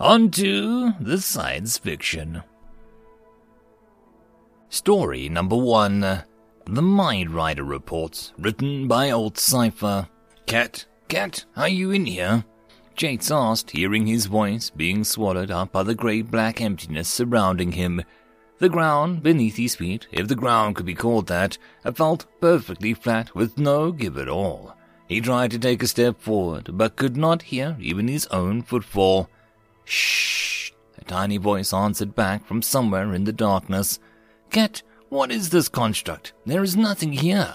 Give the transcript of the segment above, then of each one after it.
On to the science fiction. Story number one The Mind Rider Reports, written by Old Cypher. Ket, Ket, are you in here? Jates asked, hearing his voice being swallowed up by the great black emptiness surrounding him. The ground beneath his feet, if the ground could be called that, felt perfectly flat with no give at all. He tried to take a step forward, but could not hear even his own footfall. Shh! A tiny voice answered back from somewhere in the darkness. Ket, what is this construct? There is nothing here.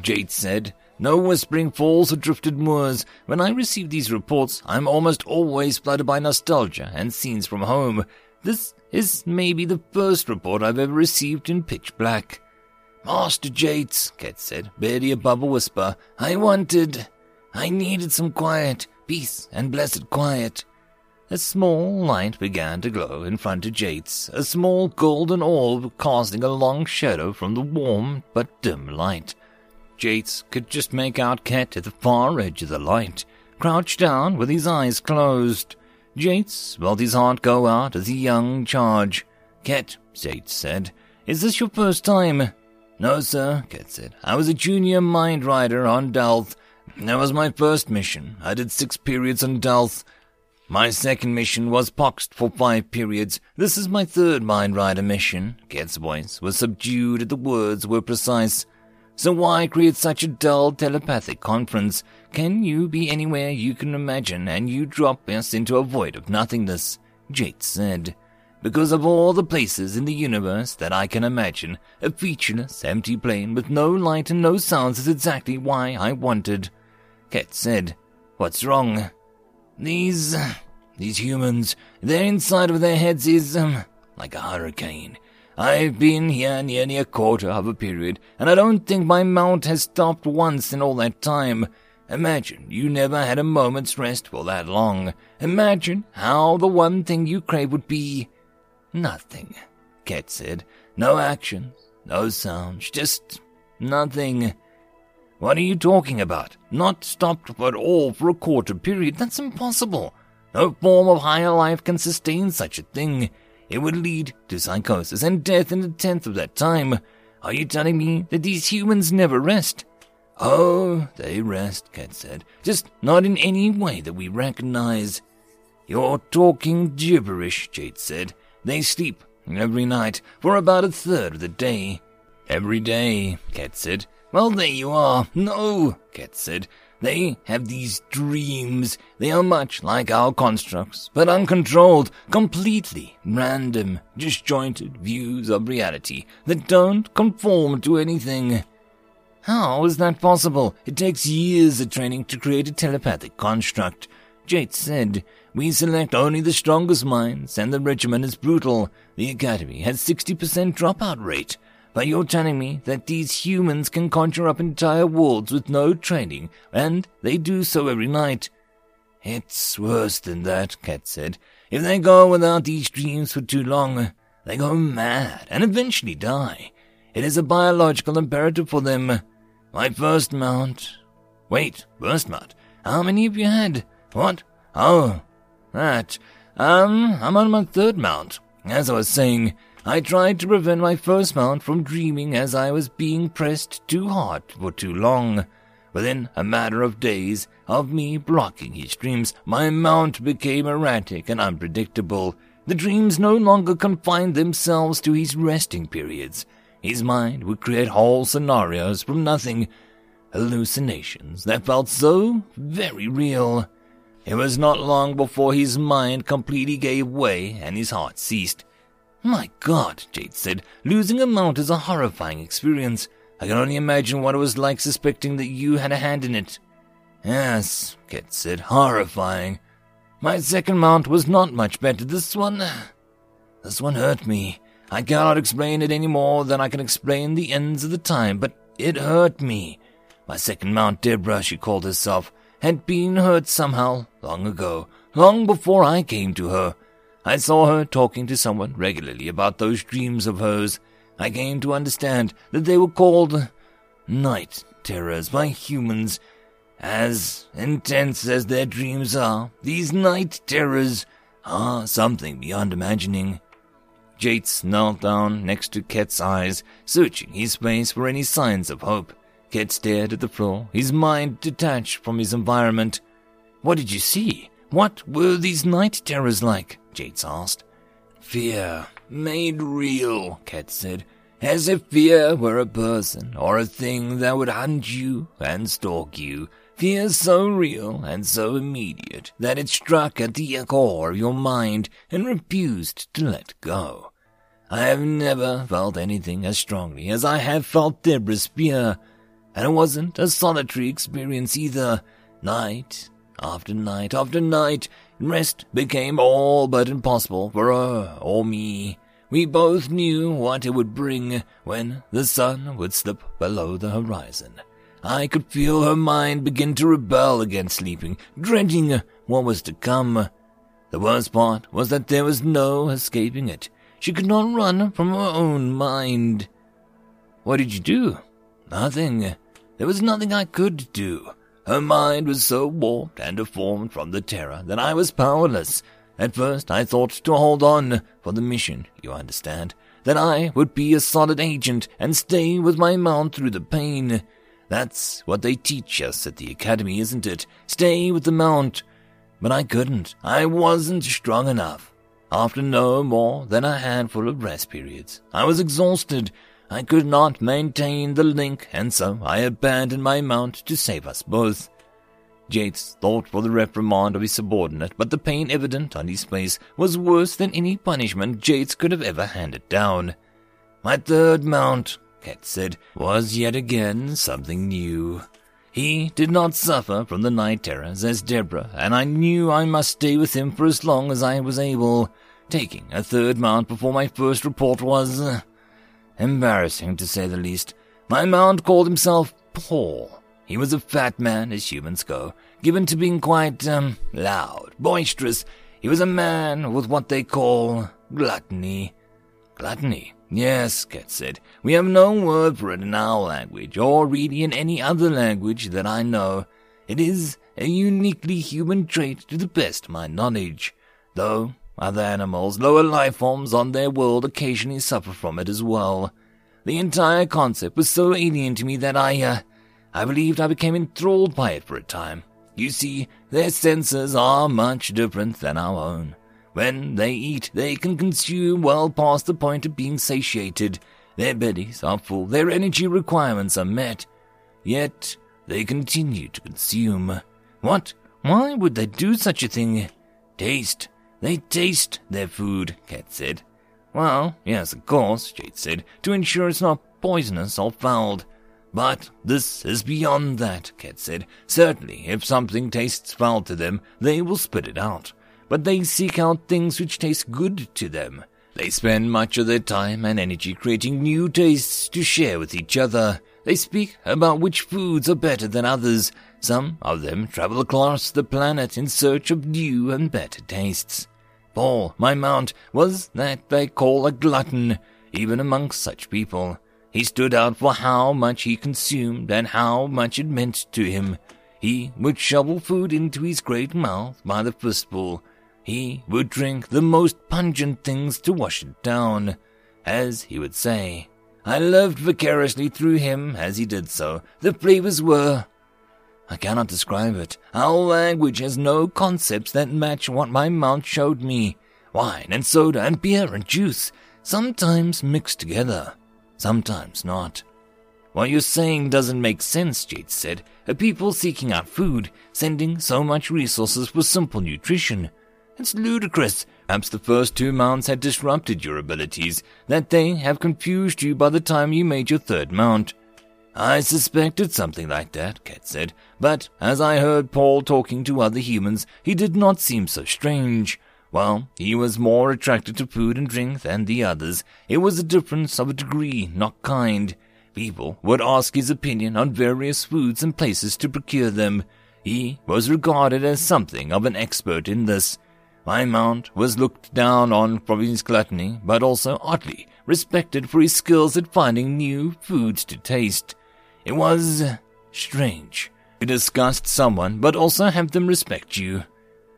Jates said, No whispering falls or drifted moors. When I receive these reports, I'm almost always flooded by nostalgia and scenes from home. This is maybe the first report I've ever received in pitch black. Master Jates, Ket said, barely above a whisper, I wanted, I needed some quiet, peace, and blessed quiet. A small light began to glow in front of Jates, a small golden orb casting a long shadow from the warm but dim light. Jates could just make out Ket at the far edge of the light, crouched down with his eyes closed. Jates felt his heart go out as a young charge. Ket, Jates said, is this your first time? No, sir, Ket said. I was a junior mind rider on Dalth. That was my first mission. I did six periods on Dalth. My second mission was Poxed for five periods. This is my third Mind Rider mission. Ket's voice was subdued the words were precise. So why create such a dull telepathic conference? Can you be anywhere you can imagine and you drop us into a void of nothingness? Jates said. Because of all the places in the universe that I can imagine, a featureless, empty plane with no light and no sounds is exactly why I wanted. Ket said. What's wrong? These, these humans, their inside of their heads is, um, like a hurricane. I've been here nearly a quarter of a period, and I don't think my mount has stopped once in all that time. Imagine you never had a moment's rest for that long. Imagine how the one thing you crave would be nothing. Ket said. No actions, no sounds, just nothing. What are you talking about? Not stopped at all for a quarter period? That's impossible. No form of higher life can sustain such a thing. It would lead to psychosis and death in a tenth of that time. Are you telling me that these humans never rest? Oh, they rest, Ket said. Just not in any way that we recognize. You're talking gibberish, Jates said. They sleep every night for about a third of the day. Every day, Ket said. Well, there you are. No, Ket said. They have these dreams. They are much like our constructs, but uncontrolled, completely random, disjointed views of reality that don't conform to anything. How is that possible? It takes years of training to create a telepathic construct. Jates said, We select only the strongest minds, and the regimen is brutal. The Academy has 60% dropout rate. But you're telling me that these humans can conjure up entire worlds with no training, and they do so every night. It's worse than that, Ket said. If they go without these dreams for too long, they go mad and eventually die. It is a biological imperative for them. My first mount. Wait, first mount? How many have you had? What? Oh, that. Um, I'm on my third mount. As I was saying, I tried to prevent my first mount from dreaming as I was being pressed too hard for too long. Within a matter of days of me blocking his dreams, my mount became erratic and unpredictable. The dreams no longer confined themselves to his resting periods. His mind would create whole scenarios from nothing, hallucinations that felt so very real. It was not long before his mind completely gave way and his heart ceased. My God, Jates said, losing a mount is a horrifying experience. I can only imagine what it was like suspecting that you had a hand in it. Yes, Ket said, horrifying. My second mount was not much better. This one. This one hurt me. I cannot explain it any more than I can explain the ends of the time, but it hurt me. My second mount, Deborah, she called herself, had been hurt somehow long ago, long before I came to her. I saw her talking to someone regularly about those dreams of hers. I came to understand that they were called night terrors by humans. As intense as their dreams are, these night terrors are something beyond imagining. Jates knelt down next to Ket's eyes, searching his face for any signs of hope. Ket stared at the floor, his mind detached from his environment. What did you see? What were these night terrors like? Jates asked. Fear, made real, Ket said, as if fear were a person or a thing that would hunt you and stalk you. Fear so real and so immediate that it struck at the core of your mind and refused to let go. I have never felt anything as strongly as I have felt Deborah's fear, and it wasn't a solitary experience either. Night after night after night, rest became all but impossible for her or me. We both knew what it would bring when the sun would slip below the horizon. I could feel her mind begin to rebel against sleeping, dreading what was to come. The worst part was that there was no escaping it. She could not run from her own mind. What did you do? Nothing. There was nothing I could do. Her mind was so warped and deformed from the terror that I was powerless. At first I thought to hold on for the mission, you understand, that I would be a solid agent and stay with my mount through the pain. That's what they teach us at the academy, isn't it? Stay with the mount. But I couldn't. I wasn't strong enough. After no more than a handful of rest periods, I was exhausted. I could not maintain the link, and so I abandoned my mount to save us both. Jates thought for the reprimand of his subordinate, but the pain evident on his face was worse than any punishment Jates could have ever handed down. My third mount, Ket said, was yet again something new. He did not suffer from the night terrors as Deborah, and I knew I must stay with him for as long as I was able. Taking a third mount before my first report was uh, embarrassing, to say the least. My mount called himself Paul. He was a fat man, as humans go, given to being quite, um, loud, boisterous. He was a man with what they call gluttony. Gluttony? Yes, Ket said. We have no word for it in our language, or really in any other language that I know. It is a uniquely human trait to the best of my knowledge, though other animals, lower life forms on their world occasionally suffer from it as well. The entire concept was so alien to me that I, uh, I believed I became enthralled by it for a time. You see, their senses are much different than our own. When they eat, they can consume well past the point of being satiated. Their bellies are full, their energy requirements are met. Yet, they continue to consume. What? Why would they do such a thing? Taste. They taste their food, Ket said. Well, yes, of course, Jates said, to ensure it's not poisonous or fouled. But this is beyond that, Ket said. Certainly, if something tastes foul to them, they will spit it out but they seek out things which taste good to them. They spend much of their time and energy creating new tastes to share with each other. They speak about which foods are better than others. Some of them travel across the planet in search of new and better tastes. Paul, my mount, was that they call a glutton, even amongst such people. He stood out for how much he consumed and how much it meant to him. He would shovel food into his great mouth by the fistful, he would drink the most pungent things to wash it down. As he would say, I lived vicariously through him as he did so. The flavors were. I cannot describe it. Our language has no concepts that match what my mouth showed me. Wine and soda and beer and juice, sometimes mixed together, sometimes not. What you're saying doesn't make sense, Jates said. A people seeking out food, sending so much resources for simple nutrition. It's ludicrous. Perhaps the first two mounts had disrupted your abilities, that they have confused you by the time you made your third mount. I suspected something like that, Ket said, but as I heard Paul talking to other humans, he did not seem so strange. Well, he was more attracted to food and drink than the others. It was a difference of a degree, not kind. People would ask his opinion on various foods and places to procure them. He was regarded as something of an expert in this. My mount was looked down on for his gluttony, but also oddly respected for his skills at finding new foods to taste. It was strange to disgust someone, but also have them respect you.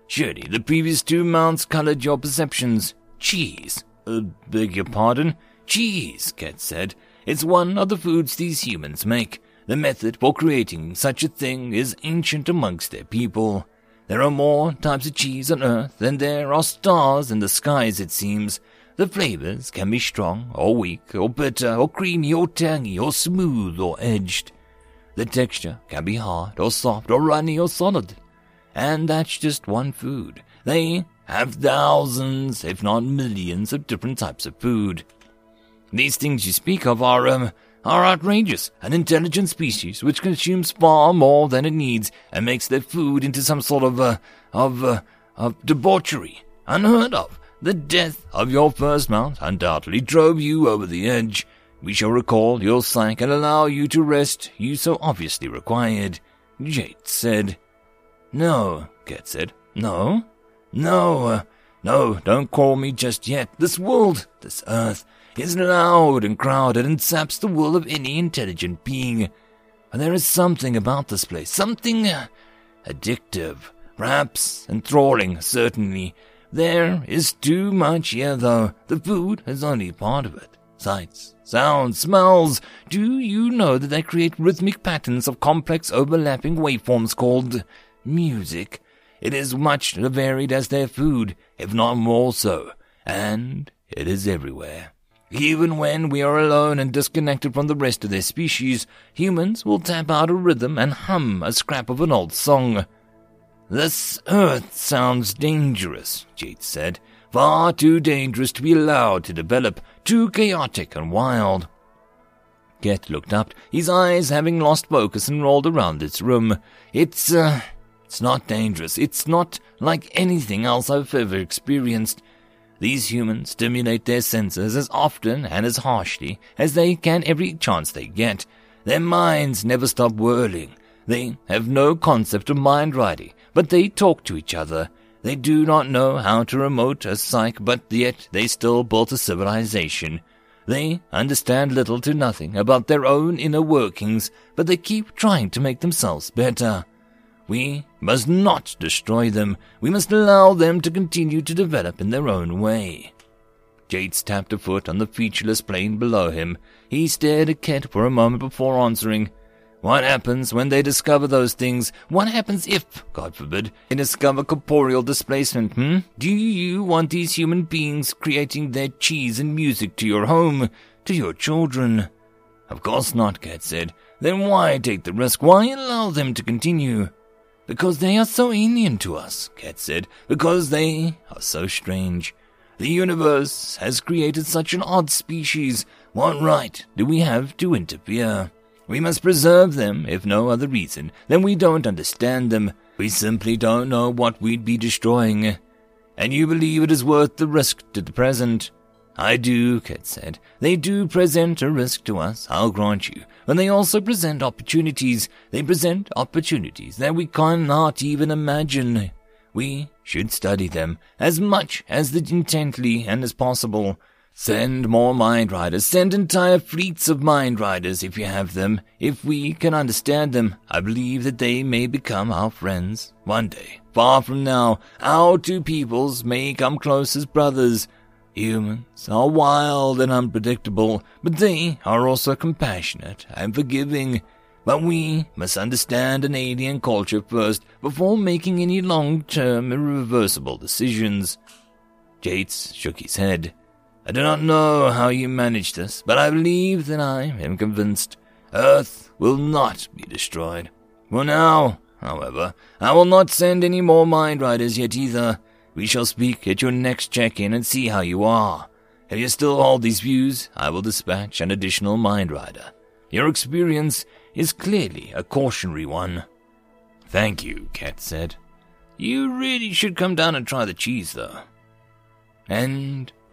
Surely the previous two mounts colored your perceptions. Cheese. Uh, beg your pardon? Cheese, Ket said. It's one of the foods these humans make. The method for creating such a thing is ancient amongst their people. There are more types of cheese on earth than there are stars in the skies, it seems. The flavors can be strong or weak or bitter or creamy or tangy or smooth or edged. The texture can be hard or soft or runny or solid. And that's just one food. They have thousands, if not millions, of different types of food. These things you speak of are, um, are outrageous. An intelligent species which consumes far more than it needs and makes their food into some sort of, uh, of, uh, of debauchery. Unheard of. The death of your first mount undoubtedly drove you over the edge. We shall recall your psyche and allow you to rest you so obviously required. Jates said. No, Ket said. No? No, uh, no, don't call me just yet. This world, this earth, is loud and crowded and saps the will of any intelligent being. And there is something about this place, something uh, addictive, perhaps enthralling, certainly. There is too much here, though. The food is only part of it. Sights, sounds, smells. Do you know that they create rhythmic patterns of complex overlapping waveforms called music? It is much varied as their food, if not more so, and it is everywhere. Even when we are alone and disconnected from the rest of their species, humans will tap out a rhythm and hum a scrap of an old song. This earth sounds dangerous, Jates said. Far too dangerous to be allowed to develop, too chaotic and wild. Ket looked up, his eyes having lost focus and rolled around its room. It's, uh, it's not dangerous. It's not like anything else I've ever experienced. These humans stimulate their senses as often and as harshly as they can every chance they get. Their minds never stop whirling. They have no concept of mind riding, but they talk to each other. They do not know how to remote a psyche, but yet they still built a civilization. They understand little to nothing about their own inner workings, but they keep trying to make themselves better. We must not destroy them. We must allow them to continue to develop in their own way. Jates tapped a foot on the featureless plain below him. He stared at Ket for a moment before answering. What happens when they discover those things? What happens if, God forbid, they discover corporeal displacement, hmm? Do you want these human beings creating their cheese and music to your home, to your children? Of course not, Ket said. Then why take the risk? Why allow them to continue? Because they are so alien to us, Ket said. Because they are so strange. The universe has created such an odd species. What right do we have to interfere? We must preserve them, if no other reason than we don't understand them. We simply don't know what we'd be destroying. And you believe it is worth the risk to the present? I do, Ket said. They do present a risk to us, I'll grant you. But they also present opportunities. They present opportunities that we cannot even imagine. We should study them as much as intently and as possible. Send more mind riders. Send entire fleets of mind riders if you have them. If we can understand them, I believe that they may become our friends. One day, far from now, our two peoples may come close as brothers. Humans are wild and unpredictable, but they are also compassionate and forgiving. But we must understand an alien culture first before making any long-term irreversible decisions. Jates shook his head. I do not know how you manage this, but I believe that I am convinced Earth will not be destroyed. For now, however, I will not send any more mind riders yet either. We shall speak at your next check-in and see how you are. If you still hold these views, I will dispatch an additional Mind Rider. Your experience is clearly a cautionary one. Thank you, Ket said. You really should come down and try the cheese, though. End